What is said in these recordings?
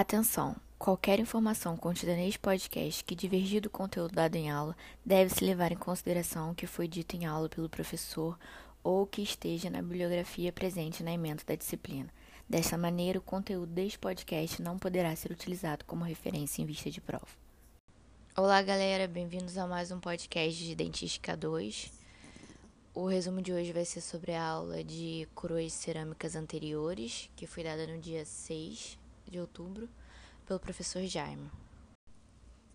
Atenção! Qualquer informação contida neste podcast que divergir do conteúdo dado em aula deve-se levar em consideração o que foi dito em aula pelo professor ou que esteja na bibliografia presente na emenda da disciplina. Desta maneira, o conteúdo deste podcast não poderá ser utilizado como referência em vista de prova. Olá, galera, bem-vindos a mais um podcast de Dentística 2. O resumo de hoje vai ser sobre a aula de coroas cerâmicas anteriores, que foi dada no dia 6 de outubro pelo professor Jaime.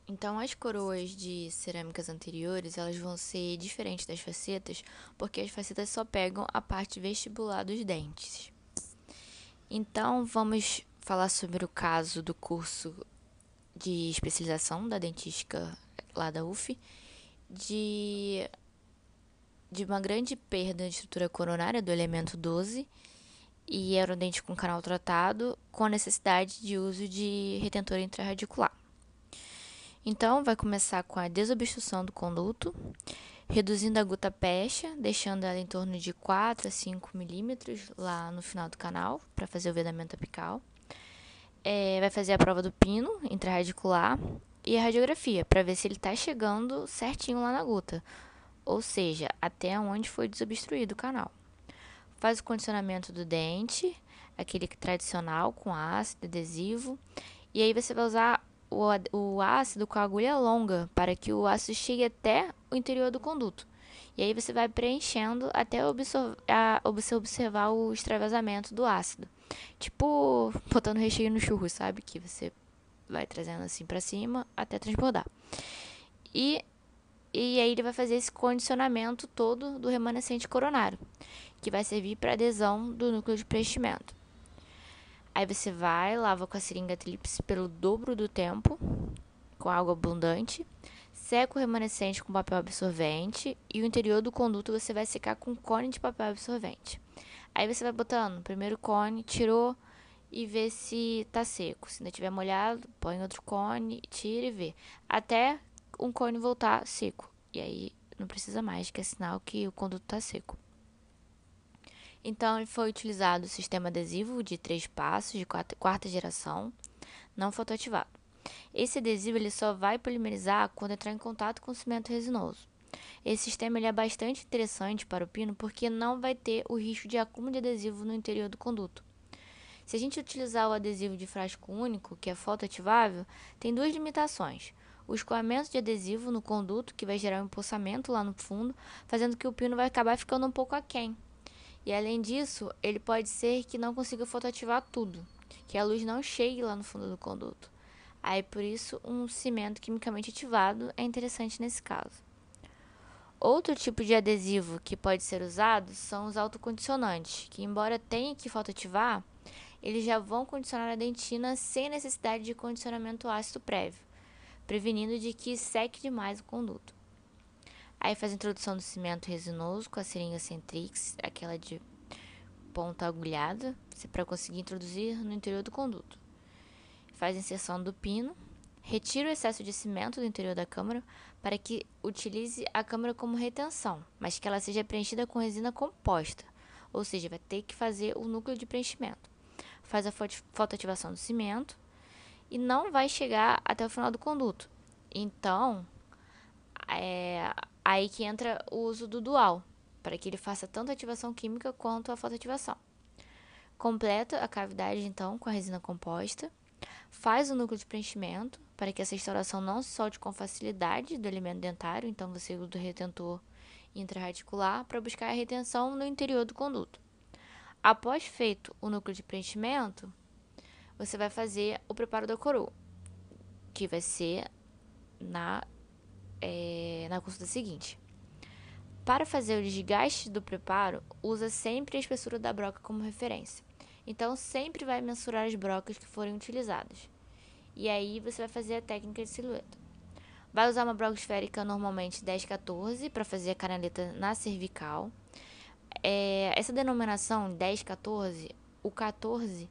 Então, as coroas de cerâmicas anteriores, elas vão ser diferentes das facetas, porque as facetas só pegam a parte vestibular dos dentes. Então, vamos falar sobre o caso do curso de especialização da dentística lá da UF, de, de uma grande perda de estrutura coronária do elemento 12 e era um dente com canal tratado, com a necessidade de uso de retentor intraradicular. Então, vai começar com a desobstrução do conduto, reduzindo a gota pecha, deixando ela em torno de 4 a 5 milímetros lá no final do canal, para fazer o vedamento apical. É, vai fazer a prova do pino intraradicular e a radiografia, para ver se ele está chegando certinho lá na gota, ou seja, até onde foi desobstruído o canal faz o condicionamento do dente, aquele tradicional com ácido adesivo, e aí você vai usar o, o ácido com a agulha longa para que o ácido chegue até o interior do conduto. E aí você vai preenchendo até você observar o extravasamento do ácido. Tipo, botando recheio no churro, sabe? Que você vai trazendo assim para cima até transbordar. E, e aí ele vai fazer esse condicionamento todo do remanescente coronário que vai servir para adesão do núcleo de preenchimento. Aí você vai, lava com a seringa tríplice pelo dobro do tempo, com água abundante, seca o remanescente com papel absorvente e o interior do conduto você vai secar com cone de papel absorvente. Aí você vai botando primeiro cone, tirou e vê se tá seco. Se ainda tiver molhado, põe outro cone, tira e vê. Até um cone voltar seco. E aí não precisa mais, que é sinal que o conduto tá seco. Então, foi utilizado o sistema adesivo de três passos de quarta geração, não fotoativado. Esse adesivo ele só vai polimerizar quando entrar em contato com o cimento resinoso. Esse sistema ele é bastante interessante para o pino porque não vai ter o risco de acúmulo de adesivo no interior do conduto. Se a gente utilizar o adesivo de frasco único, que é fotoativável, tem duas limitações. O escoamento de adesivo no conduto, que vai gerar um empoçamento lá no fundo, fazendo que o pino vai acabar ficando um pouco aquém. E além disso, ele pode ser que não consiga fotoativar tudo, que a luz não chegue lá no fundo do conduto. Aí por isso, um cimento quimicamente ativado é interessante nesse caso. Outro tipo de adesivo que pode ser usado são os autocondicionantes, que embora tenha que fotoativar, eles já vão condicionar a dentina sem necessidade de condicionamento ácido prévio, prevenindo de que seque demais o conduto. Aí faz a introdução do cimento resinoso com a seringa Centrix, aquela de ponta agulhada, para conseguir introduzir no interior do conduto. Faz a inserção do pino, retira o excesso de cimento do interior da câmara para que utilize a câmara como retenção, mas que ela seja preenchida com resina composta, ou seja, vai ter que fazer o núcleo de preenchimento. Faz a fotoativação do cimento e não vai chegar até o final do conduto. Então, é, Aí que entra o uso do dual, para que ele faça tanto a ativação química quanto a fotoativação. Completa a cavidade então com a resina composta, faz o núcleo de preenchimento para que essa instauração não se solte com facilidade do elemento dentário, então você usa o retentor intraradicular para buscar a retenção no interior do conduto. Após feito o núcleo de preenchimento, você vai fazer o preparo da coroa, que vai ser na é, na consulta seguinte. Para fazer o desgaste do preparo, usa sempre a espessura da broca como referência. Então, sempre vai mensurar as brocas que forem utilizadas. E aí, você vai fazer a técnica de silhueta. Vai usar uma broca esférica normalmente 10-14 para fazer a canaleta na cervical. É, essa denominação 10-14, o 14,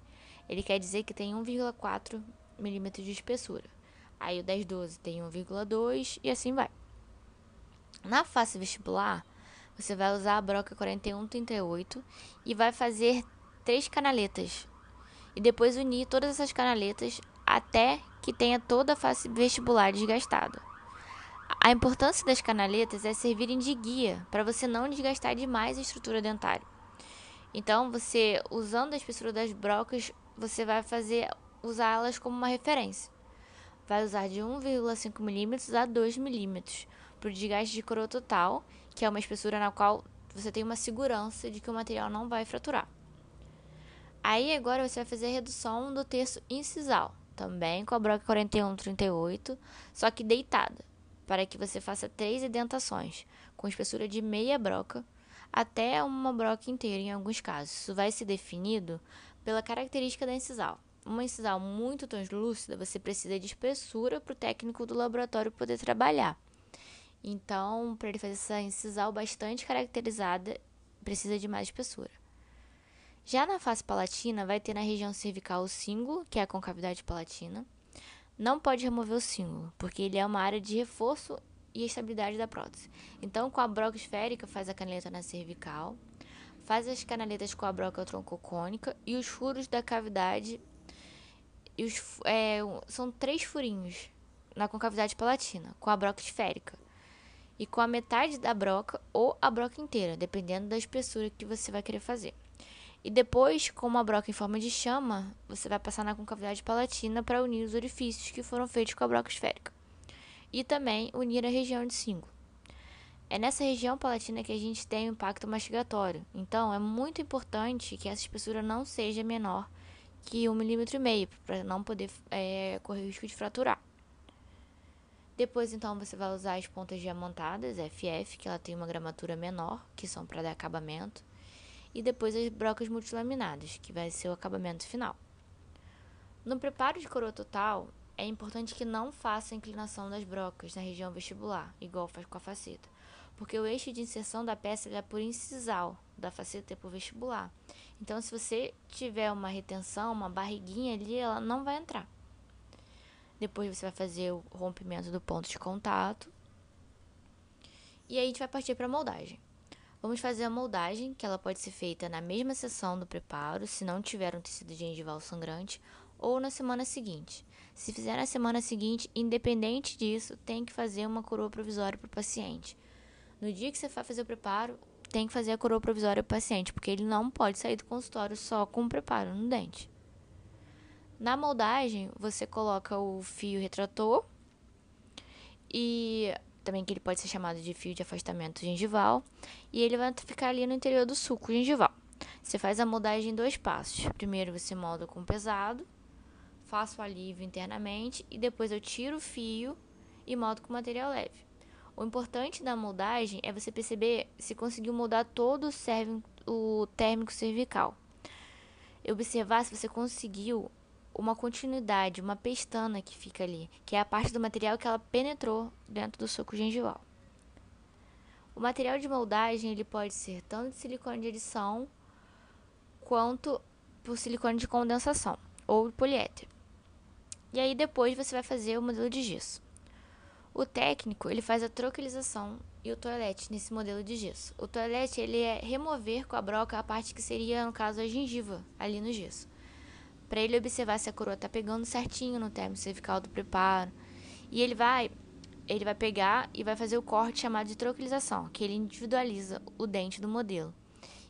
ele quer dizer que tem 1,4 milímetros de espessura. Aí o 10, 12 tem 1,2 e assim vai. Na face vestibular, você vai usar a broca 4138 e vai fazer três canaletas. E depois unir todas essas canaletas até que tenha toda a face vestibular desgastada. A importância das canaletas é servirem de guia para você não desgastar demais a estrutura dentária. Então, você usando a espessura das brocas, você vai fazer usá-las como uma referência. Vai usar de 1,5 mm a 2 mm para o desgaste de coroa total, que é uma espessura na qual você tem uma segurança de que o material não vai fraturar. Aí agora você vai fazer a redução do terço incisal, também com a broca 4138, só que deitada, para que você faça três indentações, com espessura de meia broca até uma broca inteira em alguns casos. Isso vai ser definido pela característica da incisal. Uma incisal muito translúcida, você precisa de espessura para o técnico do laboratório poder trabalhar. Então, para ele fazer essa incisal bastante caracterizada, precisa de mais espessura. Já na face palatina, vai ter na região cervical o símbolo, que é a concavidade palatina. Não pode remover o símbolo, porque ele é uma área de reforço e estabilidade da prótese. Então, com a broca esférica, faz a canaleta na cervical, faz as canaletas com a broca troncocônica e os furos da cavidade. Os, é, são três furinhos na concavidade palatina, com a broca esférica e com a metade da broca ou a broca inteira, dependendo da espessura que você vai querer fazer. E depois, com uma broca em forma de chama, você vai passar na concavidade palatina para unir os orifícios que foram feitos com a broca esférica. E também unir a região de símbolo. É nessa região palatina que a gente tem o impacto mastigatório. Então, é muito importante que essa espessura não seja menor que 1,5 mm, para não poder é, correr o risco de fraturar. Depois, então, você vai usar as pontas diamantadas, FF, que ela tem uma gramatura menor, que são para dar acabamento. E depois as brocas multilaminadas, que vai ser o acabamento final. No preparo de coroa total, é importante que não faça a inclinação das brocas na região vestibular, igual faz com a faceta, porque o eixo de inserção da peça é por incisal, da faceta é por vestibular. Então, se você tiver uma retenção, uma barriguinha ali, ela não vai entrar. Depois você vai fazer o rompimento do ponto de contato. E aí a gente vai partir para a moldagem. Vamos fazer a moldagem, que ela pode ser feita na mesma sessão do preparo, se não tiver um tecido gengival sangrante, ou na semana seguinte. Se fizer na semana seguinte, independente disso, tem que fazer uma coroa provisória para o paciente. No dia que você vai fazer o preparo, tem que fazer a coroa provisória para o paciente, porque ele não pode sair do consultório só com o preparo no dente. Na moldagem, você coloca o fio retrator e também que ele pode ser chamado de fio de afastamento gengival, e ele vai ficar ali no interior do suco gengival. Você faz a moldagem em dois passos. Primeiro você molda com pesado, faço o alívio internamente e depois eu tiro o fio e moldo com material leve. O importante da moldagem é você perceber se conseguiu moldar todo o, o térmico cervical. Observar se você conseguiu uma continuidade, uma pestana que fica ali, que é a parte do material que ela penetrou dentro do suco gengival. O material de moldagem ele pode ser tanto de silicone de adição quanto por silicone de condensação ou poliéter. E aí depois você vai fazer o modelo de gesso. O técnico ele faz a trocalização e o toalete nesse modelo de gesso. O toalete ele é remover com a broca a parte que seria no caso a gengiva ali no gesso para ele observar se a coroa está pegando certinho no término cervical do preparo. E ele vai ele vai pegar e vai fazer o corte chamado de trocalização, que ele individualiza o dente do modelo.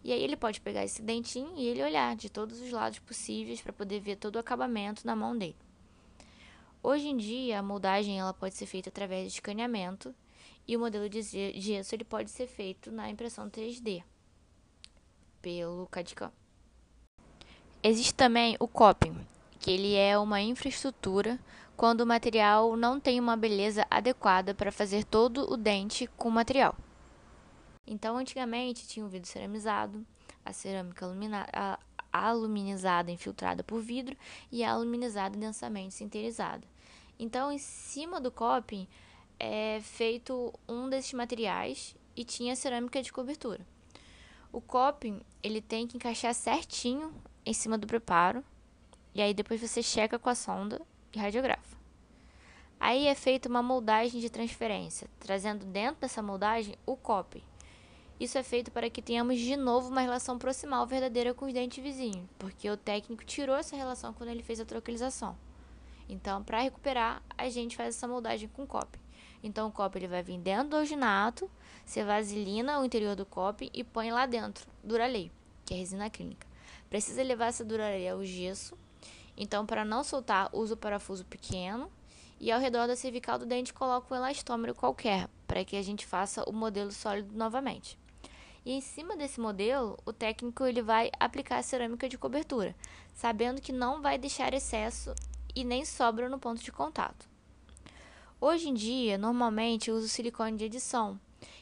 E aí ele pode pegar esse dentinho e ele olhar de todos os lados possíveis para poder ver todo o acabamento na mão dele. Hoje em dia, a moldagem ela pode ser feita através de escaneamento e o modelo de gesso ele pode ser feito na impressão 3D pelo CAD-CAM. Existe também o coping, que ele é uma infraestrutura quando o material não tem uma beleza adequada para fazer todo o dente com o material. Então, antigamente tinha o vidro ceramizado, a cerâmica alumina, aluminizada infiltrada por vidro e a aluminizada densamente sinterizada. Então, em cima do coping é feito um desses materiais e tinha cerâmica de cobertura. O coping ele tem que encaixar certinho em cima do preparo. E aí depois você checa com a sonda e radiografa. Aí é feita uma moldagem de transferência, trazendo dentro dessa moldagem o copy. Isso é feito para que tenhamos de novo uma relação proximal verdadeira com os dentes vizinhos, porque o técnico tirou essa relação quando ele fez a trocalização. Então, para recuperar, a gente faz essa moldagem com copo. Então, o copo ele vai vir dentro do alginato, você vaselina o interior do copo e põe lá dentro Duralei, que é resina clínica. Precisa levar essa Duralei ao gesso. Então, para não soltar, usa o parafuso pequeno e ao redor da cervical do dente coloca um elastômero qualquer, para que a gente faça o modelo sólido novamente. E em cima desse modelo, o técnico ele vai aplicar a cerâmica de cobertura, sabendo que não vai deixar excesso e nem sobra no ponto de contato. Hoje em dia, normalmente uso silicone de edição,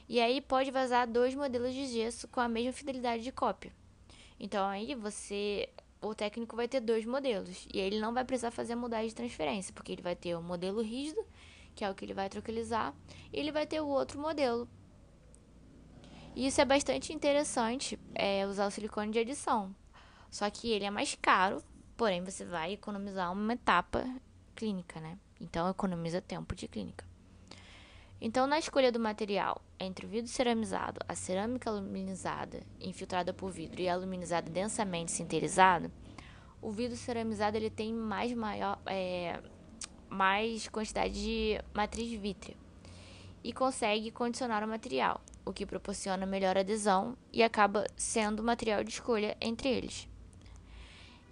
e aí pode vazar dois modelos de gesso com a mesma fidelidade de cópia. Então aí você, o técnico vai ter dois modelos, e ele não vai precisar fazer a mudagem de transferência, porque ele vai ter o modelo rígido, que é o que ele vai troquelizar, e ele vai ter o outro modelo e isso é bastante interessante, é, usar o silicone de adição. Só que ele é mais caro, porém você vai economizar uma etapa clínica, né? Então economiza tempo de clínica. Então, na escolha do material entre o vidro ceramizado, a cerâmica aluminizada, infiltrada por vidro, e a aluminizada densamente sinterizada, o vidro ceramizado ele tem mais, maior, é, mais quantidade de matriz vítrea e consegue condicionar o material o que proporciona melhor adesão e acaba sendo o material de escolha entre eles.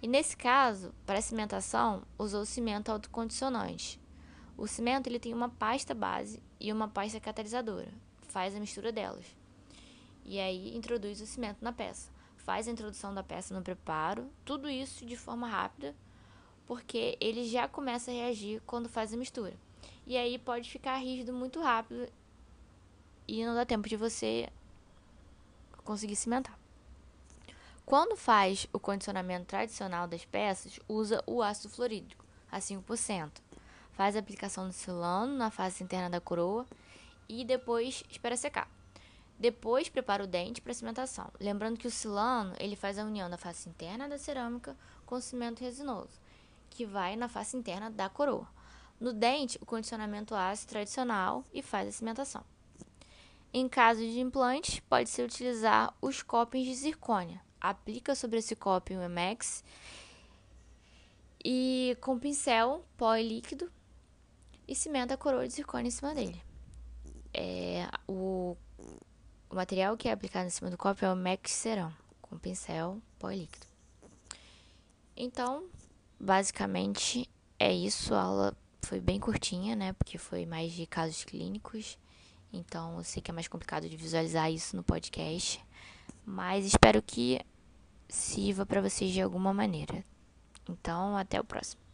E nesse caso, para a cimentação, usou cimento autocondicionante. O cimento ele tem uma pasta base e uma pasta catalisadora, faz a mistura delas. E aí introduz o cimento na peça. Faz a introdução da peça no preparo, tudo isso de forma rápida, porque ele já começa a reagir quando faz a mistura. E aí pode ficar rígido muito rápido e não dá tempo de você conseguir cimentar. Quando faz o condicionamento tradicional das peças, usa o ácido fluorídrico a 5%. Faz a aplicação do silano na face interna da coroa e depois espera secar. Depois prepara o dente para cimentação. Lembrando que o silano ele faz a união da face interna da cerâmica com o cimento resinoso, que vai na face interna da coroa. No dente, o condicionamento ácido tradicional e faz a cimentação. Em caso de implante, pode-se utilizar os copings de zircônia. Aplica sobre esse coping o Emex e com pincel pó e líquido e cimenta a coroa de zircônia em cima dele. É, o, o material que é aplicado em cima do copo é o Max Ceram, com pincel, pó e líquido. Então, basicamente é isso. A aula foi bem curtinha, né? Porque foi mais de casos clínicos. Então, eu sei que é mais complicado de visualizar isso no podcast, mas espero que sirva para vocês de alguma maneira. Então, até o próximo.